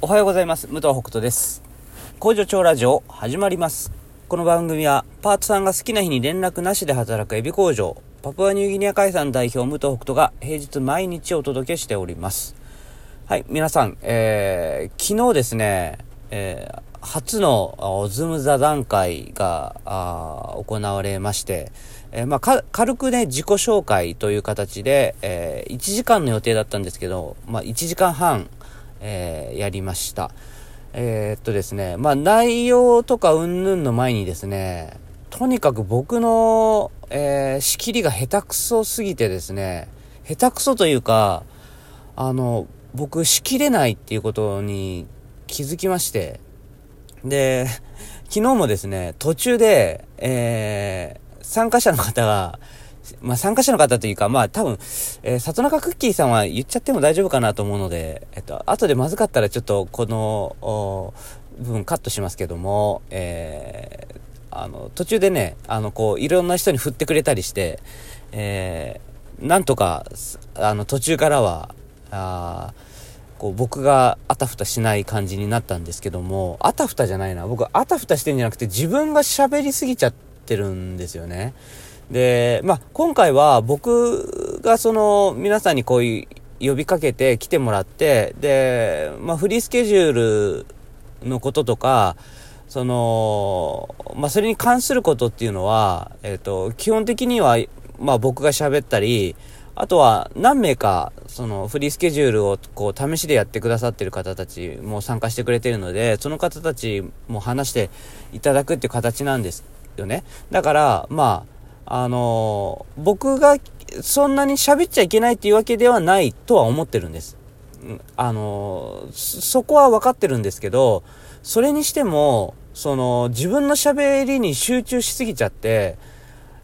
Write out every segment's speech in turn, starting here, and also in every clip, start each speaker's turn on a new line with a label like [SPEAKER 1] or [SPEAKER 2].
[SPEAKER 1] おはようございます。武藤北斗です。工場長ラジオ始まります。この番組はパートさんが好きな日に連絡なしで働くエビ工場、パプアニューギニア海産代表武藤北斗が平日毎日お届けしております。はい、皆さん、えー、昨日ですね、えー初のズーム座談会があ行われまして、えーまあ、軽くね、自己紹介という形で、えー1時間の予定だったんですけど、まあ、1時間半、えーやりました。えーっとですね、まあ、内容とかうんぬんの前にですね、とにかく僕の、えー仕切りが下手くそすぎてですね、下手くそというか、あの、僕仕切れないっていうことに気づきまして、で、昨日もですね、途中で、えー参加者の方が、まあ、参加者の方というか、まあ、多分、えー里中クッキーさんは言っちゃっても大丈夫かなと思うので、えっと、後でまずかったらちょっと、この、部分カットしますけども、えーあの、途中でね、あの、こう、いろんな人に振ってくれたりして、えーなんとか、あの、途中からは、あこう僕があたふたしない感じになったんですけども、あたふたじゃないな。僕あたふたしてんじゃなくて自分が喋りすぎちゃってるんですよね。で、まあ、今回は僕がその皆さんにこういう呼びかけて来てもらって、で、まあ、フリースケジュールのこととか、その、まあ、それに関することっていうのは、えっ、と、基本的には、まあ、僕が喋ったり、あとは何名か、そのフリースケジュールをこう試しでやってくださってる方たちも参加してくれてるので、その方たちも話していただくっていう形なんですよね。だから、まあ、あの僕がそんなに喋っちゃいけないっていうわけではないとは思ってるんです。あのそそこは分かってるんですけど、それにしても、その自分の喋りに集中しすぎちゃって、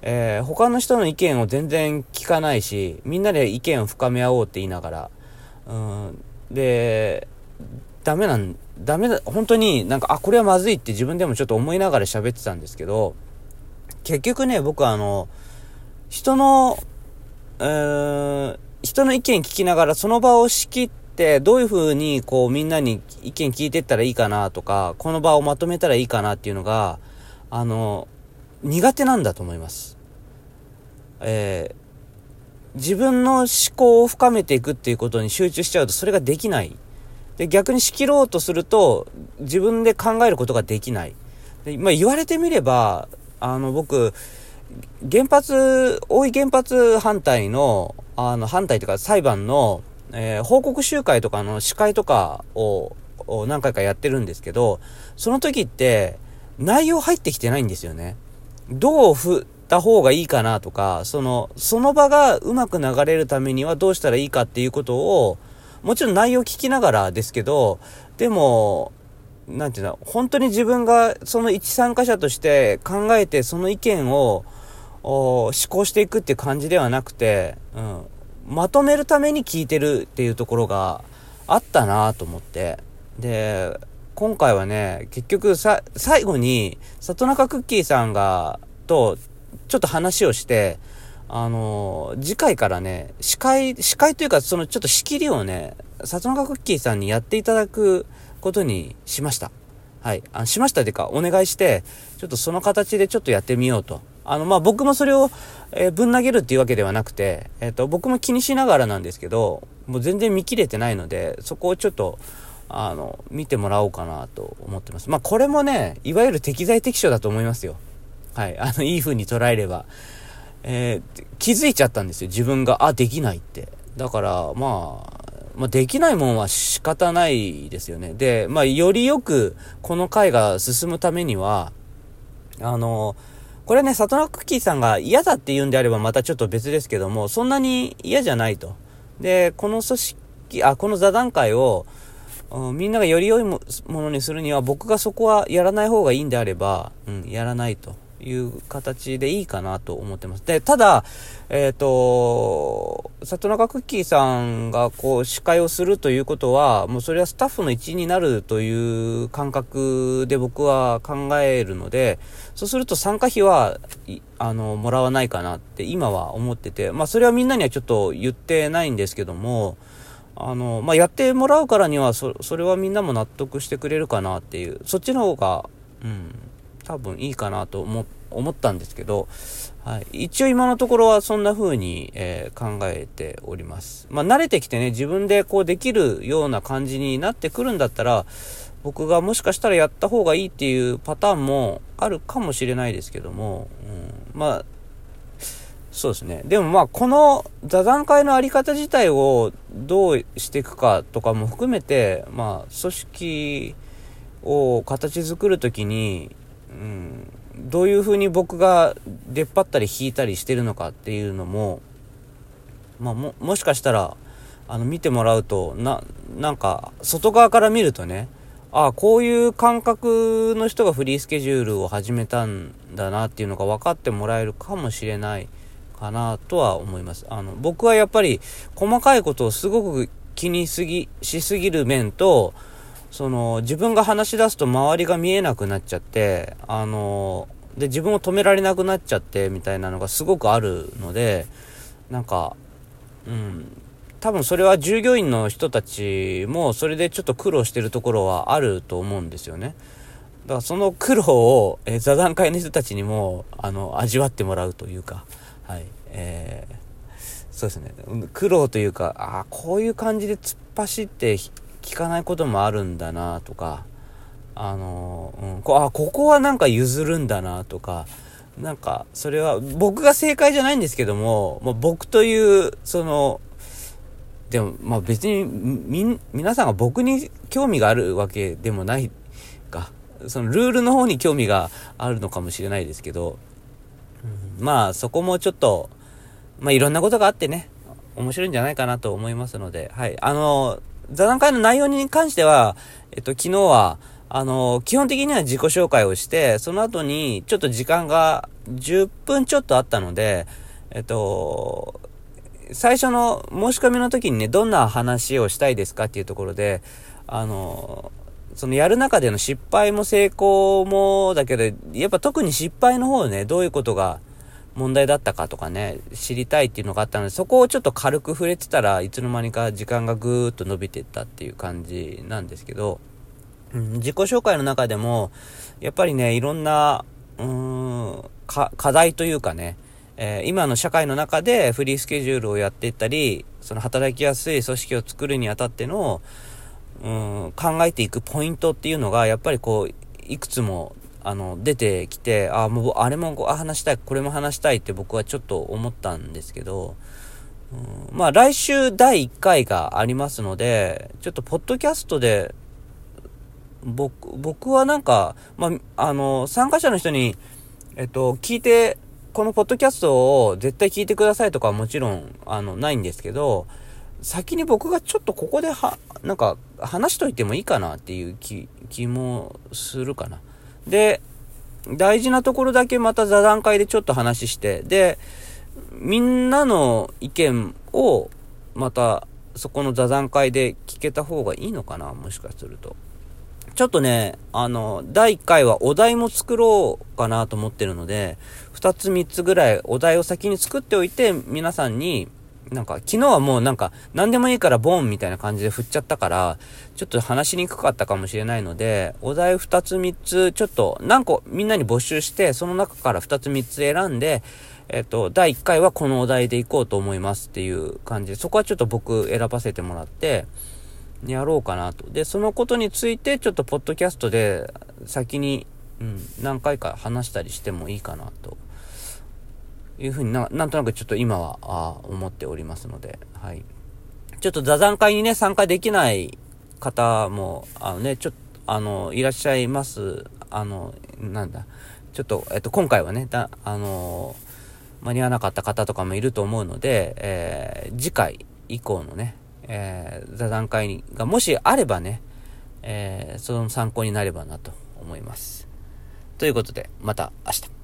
[SPEAKER 1] えー他の人の意見を全然聞かないし、みんなで意見を深め合おうって言いながら、うん、で、ダメなん、ダメだ、本当になんか、あ、これはまずいって自分でもちょっと思いながら喋ってたんですけど、結局ね、僕はあの、人の、えー人の意見聞きながらその場を仕切って、どういう風にこうみんなに意見聞いてったらいいかなとか、この場をまとめたらいいかなっていうのが、あの、苦手なんだと思います。えー自分の思考を深めていくっていうことに集中しちゃうとそれができない。で、逆に仕切ろうとすると自分で考えることができない。で、まあ言われてみれば、あの僕、原発、大井原発反対の、あの反対というか裁判の、えー報告集会とかの司会とかをを何回かやってるんですけど、その時って内容入ってきてないんですよね。どう振った方がいいかなとか、その、その場がうまく流れるためにはどうしたらいいかっていうことを、もちろん内容聞きながらですけど、でも、なんていうの、本当に自分がその一参加者として考えてその意見をお思考していくっていう感じではなくて、うん、まとめるために聞いてるっていうところがあったなと思って。で、今回はね、結局さ、最後に、里中クッキーさんが、と、ちょっと話をして、あの、次回からね、司会、司会というか、そのちょっと仕切りをね、里中クッキーさんにやっていただくことにしました。はい。あしましたというか、お願いして、ちょっとその形でちょっとやってみようと。あの、まあ、僕もそれを、えーぶん投げるっていうわけではなくて、えっ、と、僕も気にしながらなんですけど、もう全然見切れてないので、そこをちょっと、あの、見てもらおうかなと思ってます。まあ、これもね、いわゆる適材適所だと思いますよ。はい。あの、いい風に捉えれば。えー気づいちゃったんですよ。自分が、あ、できないって。だから、まあ、まあ、できないもんは仕方ないですよね。で、まあ、よりよく、この回が進むためには、あの、これね、里中クッキーさんが嫌だって言うんであればまたちょっと別ですけども、そんなに嫌じゃないと。で、この組織、あ、この座談会を、みんながより良いものにするには僕がそこはやらない方がいいんであれば、うん、やらないという形でいいかなと思ってます。で、ただ、えっ、と、里中クッキーさんがこう司会をするということは、もうそれはスタッフの一員になるという感覚で僕は考えるので、そうすると参加費は、あの、もらわないかなって今は思ってて、まあそれはみんなにはちょっと言ってないんですけども、あの、まあ、やってもらうからにはそ、それはみんなも納得してくれるかなっていう、そっちの方が、うん、多分いいかなと思、思ったんですけど、はい。一応今のところはそんな風に、えー、考えております。まあ、慣れてきてね、自分でこうできるような感じになってくるんだったら、僕がもしかしたらやった方がいいっていうパターンもあるかもしれないですけども、うん、まあ、そうですね。でもまあ、この座談会のあり方自体をどうしていくかとかも含めて、まあ、組織を形作るときに、うん、どういう風に僕が出っ張ったり引いたりしてるのかっていうのも、まあ、も、もしかしたら、あの、見てもらうと、な、なんか、外側から見るとね、ああ、こういう感覚の人がフリースケジュールを始めたんだなっていうのが分かってもらえるかもしれないかなとは思います。あの、僕はやっぱり細かいことをすごく気にすぎ、しすぎる面と、その、自分が話し出すと周りが見えなくなっちゃって、あの、で、自分を止められなくなっちゃって、みたいなのがすごくあるので、なんか、うん、多分それは従業員の人たちもそれでちょっと苦労してるところはあると思うんですよね。だからその苦労を、え座談会の人たちにも、あの、味わってもらうというか、はい。えー、そうですね。苦労というか、ああ、こういう感じで突っ走って聞かないこともあるんだなとか、あの、うん、こあ、ここはなんか譲るんだなとか、なんか、それは僕が正解じゃないんですけども、まあ、僕という、その、でも、まあ別に、み、皆さんが僕に興味があるわけでもないか。そのルールの方に興味があるのかもしれないですけど、まあそこもちょっと、まあいろんなことがあってね、面白いんじゃないかなと思いますので、はい。あの、座談会の内容に関しては、えっと、昨日は、あの、基本的には自己紹介をして、その後にちょっと時間が10分ちょっとあったので、えっと、最初の申し込みの時にね、どんな話をしたいですかっていうところで、あの、そのやる中での失敗も成功もだけど、やっぱ特に失敗の方ね、どういうことが問題だったかとかね、知りたいっていうのがあったので、そこをちょっと軽く触れてたらいつの間にか時間がぐーっと伸びていったっていう感じなんですけど、うん、自己紹介の中でも、やっぱりね、いろんな、うーん、課題というかね、えー、今の社会の中でフリースケジュールをやっていったり、その働きやすい組織を作るにあたっての、うん、考えていくポイントっていうのが、やっぱりこう、いくつも、あの、出てきて、あ、もう、あれも話したい、これも話したいって僕はちょっと思ったんですけど、まあ、来週第1回がありますので、ちょっと、ポッドキャストで、僕、僕はなんか、まあ、あの、参加者の人に、えっと、聞いてこのポッドキャストを絶対聞いてくださいとかはもちろん、あの、ないんですけど、先に僕がちょっとここでは、なんか、話しといてもいいかなっていう気、気もするかな。で、大事なところだけまた座談会でちょっと話して、で、みんなの意見を、また、そこの座談会で聞けた方がいいのかなもしかすると。ちょっとね、あの、第1回はお題も作ろうかなと思ってるので、2つ3つぐらいお題を先に作っておいて、皆さんに、なんか、昨日はもうなんか、何でもいいからボーンみたいな感じで振っちゃったから、ちょっと話しにくかったかもしれないので、お題2つ3つ、ちょっと何個みんなに募集して、その中から2つ3つ選んで、えっと、第1回はこのお題でいこうと思いますっていう感じで、そこはちょっと僕選ばせてもらって、やろうかなと。で、そのことについて、ちょっとポッドキャストで先に、うん、何回か話したりしてもいいかなと。いうふうにな、なんとなくちょっと今は、あ思っておりますので、はい。ちょっと座談会にね、参加できない方も、あのね、ちょっと、あの、いらっしゃいます。あの、なんだ。ちょっと、えっと、今回はね、だ、あの、間に合わなかった方とかもいると思うので、えー、次回以降のね、えー、座談会がもしあればね、えー、その参考になればなと思います。ということで、また明日。